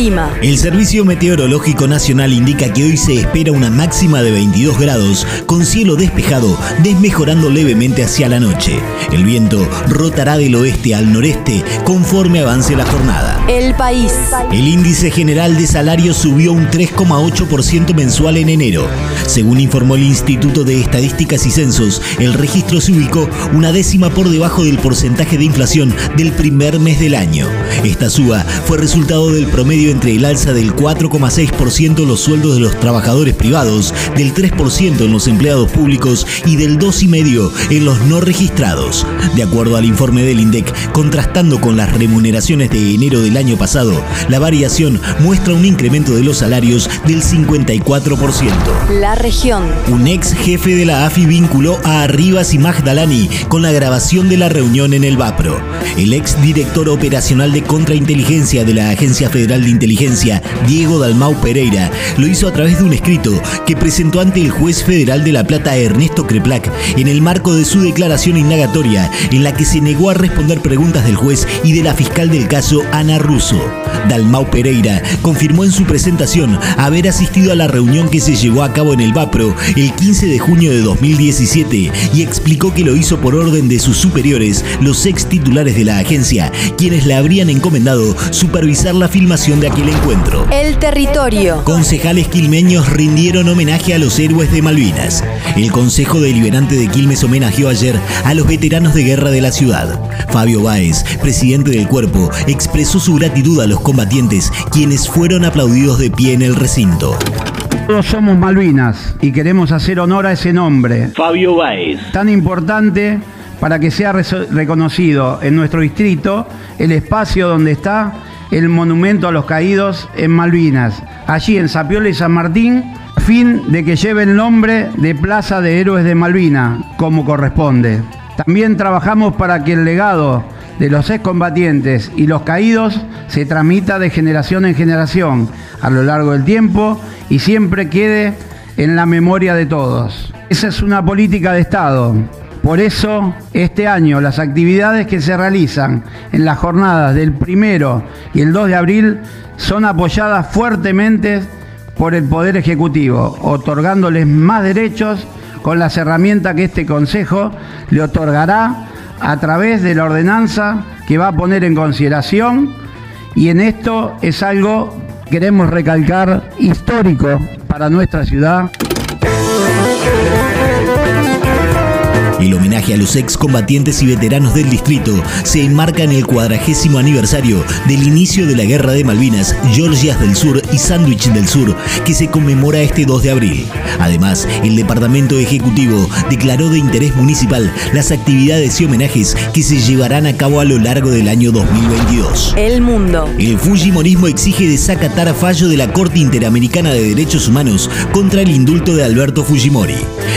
El clima. El Servicio Meteorológico Nacional indica que hoy se espera una máxima de 22 grados con cielo despejado, desmejorando levemente hacia la noche. El viento rotará del oeste al noreste conforme avance la jornada. El país. El índice general de salarios subió un 3,8% mensual en enero. Según informó el Instituto de Estadísticas y Censos, el registro se ubicó una décima por debajo del porcentaje de inflación del primer mes del año. Esta suba fue resultado del promedio entre el alza del 4,6% en los sueldos de los trabajadores privados, del 3% en los empleados públicos y del 2,5% en los no registrados. De acuerdo al informe del INDEC, contrastando con las remuneraciones de enero del año pasado, la variación muestra un incremento de los salarios del 54%. La región. Un ex jefe de la AFI vinculó a Arribas y Magdalani con la grabación de la reunión en el Vapro. El ex director operacional de contrainteligencia de la Agencia Federal de Inteligencia, Diego Dalmau Pereira, lo hizo a través de un escrito que presentó ante el juez federal de La Plata, Ernesto Creplac, en el marco de su declaración indagatoria, en la que se negó a responder preguntas del juez y de la fiscal del caso, Ana Russo. Dalmau Pereira confirmó en su presentación haber asistido a la reunión que se llevó a cabo en el Vapro el 15 de junio de 2017 y explicó que lo hizo por orden de sus superiores, los ex titulares de la agencia, quienes le habrían encomendado supervisar la filmación de aquel encuentro. El territorio. Concejales quilmeños rindieron homenaje a los héroes de Malvinas. El Consejo Deliberante de Quilmes homenajeó ayer a los veteranos de guerra de la ciudad. Fabio Báez, presidente del cuerpo, expresó su gratitud a los combatientes, quienes fueron aplaudidos de pie en el recinto. Todos somos Malvinas y queremos hacer honor a ese nombre. Fabio Báez. Tan importante para que sea reconocido en nuestro distrito el espacio donde está el monumento a los caídos en Malvinas, allí en Sapiola y San Martín, fin de que lleve el nombre de Plaza de Héroes de Malvinas, como corresponde. También trabajamos para que el legado de los excombatientes y los caídos se transmita de generación en generación a lo largo del tiempo y siempre quede en la memoria de todos. Esa es una política de Estado. Por eso, este año las actividades que se realizan en las jornadas del primero y el 2 de abril son apoyadas fuertemente por el Poder Ejecutivo, otorgándoles más derechos con las herramientas que este Consejo le otorgará a través de la ordenanza que va a poner en consideración y en esto es algo, queremos recalcar, histórico para nuestra ciudad. El homenaje a los excombatientes y veteranos del distrito se enmarca en el cuadragésimo aniversario del inicio de la Guerra de Malvinas, Georgias del Sur y Sandwich del Sur, que se conmemora este 2 de abril. Además, el Departamento Ejecutivo declaró de interés municipal las actividades y homenajes que se llevarán a cabo a lo largo del año 2022. El mundo. El Fujimorismo exige desacatar fallo de la Corte Interamericana de Derechos Humanos contra el indulto de Alberto Fujimori.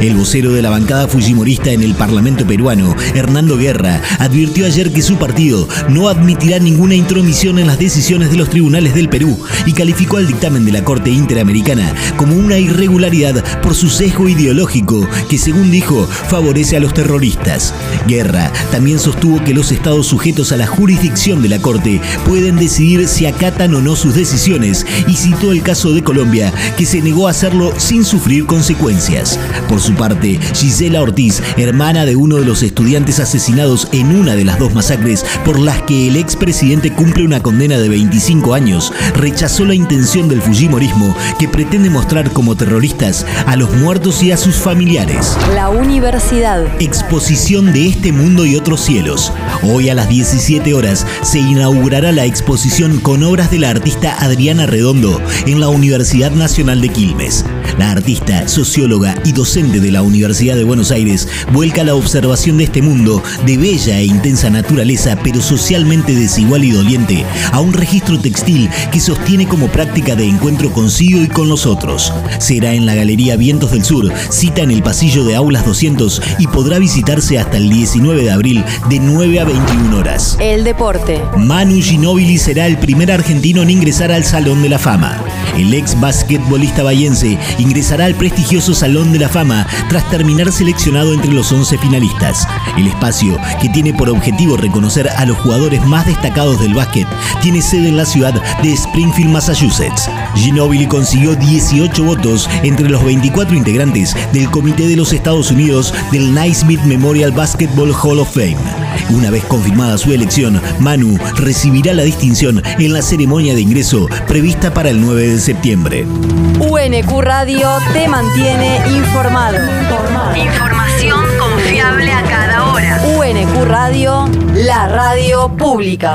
El vocero de la bancada fujimorista en el Parlamento peruano, Hernando Guerra, advirtió ayer que su partido no admitirá ninguna intromisión en las decisiones de los tribunales del Perú y calificó al dictamen de la Corte Interamericana como una irregularidad por su sesgo ideológico que, según dijo, favorece a los terroristas. Guerra también sostuvo que los estados sujetos a la jurisdicción de la Corte pueden decidir si acatan o no sus decisiones y citó el caso de Colombia, que se negó a hacerlo sin sufrir consecuencias. Por su parte, Gisela Ortiz, hermana de uno de los estudiantes asesinados en una de las dos masacres por las que el expresidente cumple una condena de 25 años, rechazó la intención del Fujimorismo que pretende mostrar como terroristas a los muertos y a sus familiares. La universidad. Exposición de este mundo y otros cielos. Hoy a las 17 horas se inaugurará la exposición con obras de la artista Adriana Redondo en la Universidad Nacional de Quilmes. La artista, socióloga y docente de la Universidad de Buenos Aires vuelca la observación de este mundo de bella e intensa naturaleza, pero socialmente desigual y doliente, a un registro textil que sostiene como práctica de encuentro consigo y con los otros. Será en la Galería Vientos del Sur, cita en el pasillo de Aulas 200 y podrá visitarse hasta el 19 de abril de 9 a 21 horas. El deporte. Manu Ginóbili será el primer argentino en ingresar al Salón de la Fama. El ex basquetbolista bayense ingresará al prestigioso Salón de la Fama Fama tras terminar seleccionado entre los 11 finalistas. El espacio, que tiene por objetivo reconocer a los jugadores más destacados del básquet, tiene sede en la ciudad de Springfield, Massachusetts. Ginobili consiguió 18 votos entre los 24 integrantes del Comité de los Estados Unidos del Naismith Memorial Basketball Hall of Fame. Una vez confirmada su elección, Manu recibirá la distinción en la ceremonia de ingreso prevista para el 9 de septiembre. UNQ Radio te mantiene informado. Información UNQ Radio, la radio pública.